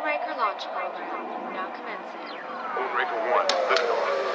Moonraker launch program now commencing. Moonraker 1, liftoff.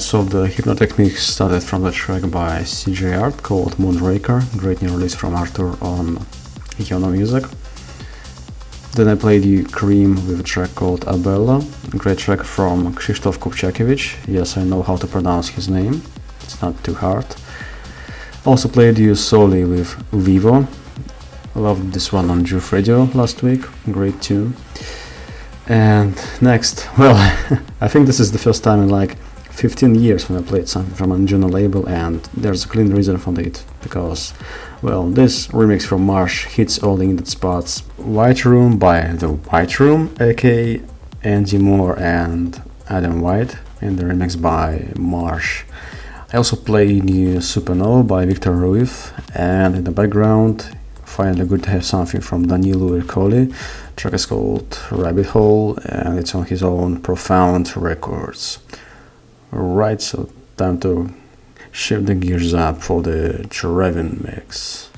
Alright, so the Hypnotic mix started from the track by CJ Art called Moonraker, great new release from Arthur on Iono Music. Then I played you Cream with a track called Abella, great track from Krzysztof Kupczakewicz. Yes, I know how to pronounce his name, it's not too hard. Also played you Solee with Vivo. I loved this one on Juve Radio last week, great tune. And next, well, I think this is the first time in like 15 years when I played something from Anjuna label, and there's a clean reason for it because, well, this remix from Marsh hits all the needed spots. Whiteroom by The Whiteroom, aka Andy Moor and Adam White, and the remix by Marsh. I also played Supernova by Victor Ruiz, and in the background, finally good to have something from Danilo Ercole. track is called Rabbit Hole, and it's on his own Profound Records. Right, so time to shift the gears up for the Driving mix.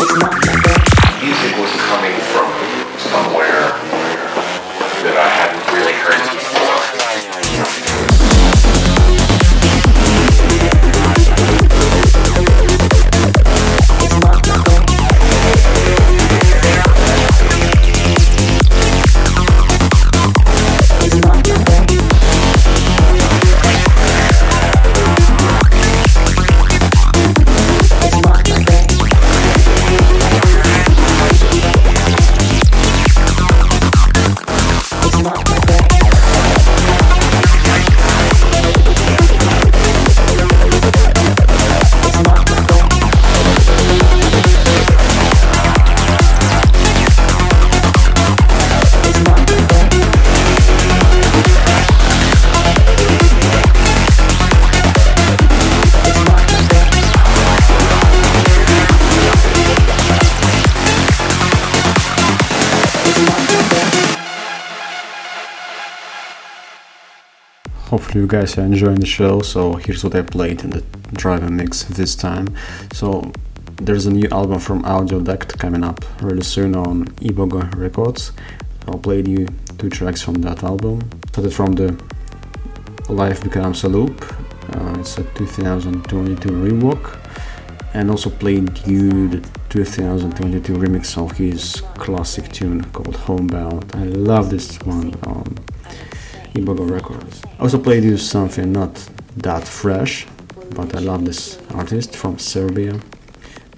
Music was coming from you guys are enjoying the show. So here's what I played in the driver mix this time. So there's a new album from Audio Audiodact coming up really soon on Iboga Records. I'll play you two tracks from that album. Started from the Life Becomes a Loop. Uh, it's a 2022 rework. And also played you the 2022 remix of his classic tune called Homebound. I love this one on Iboga Records. I also played you something not that fresh, but I love this artist from Serbia.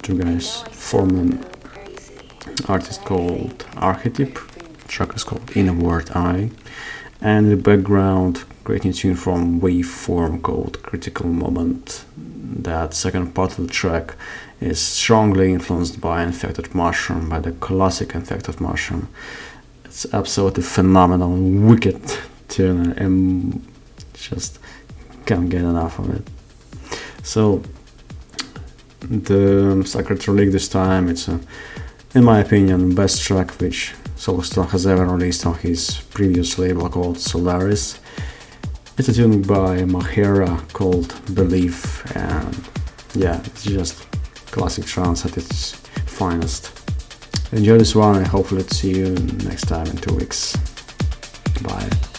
Two guys form an artist called Arhetip. Track is called Inward Eye. And in the background, great new tune from Waveform called Critical Moment. That second part of the track is strongly influenced by Infected Mushroom, by the classic Infected Mushroom. It's absolutely phenomenal wicked and just can't get enough of it. So the um, Sacred Relic this time it's a, in my opinion the best track which Solarstone has ever released on his previous label called Solaris. It's a tune by Majera called Belief and yeah it's just classic trance at its finest. Enjoy this one and hopefully see you next time in two weeks. Bye.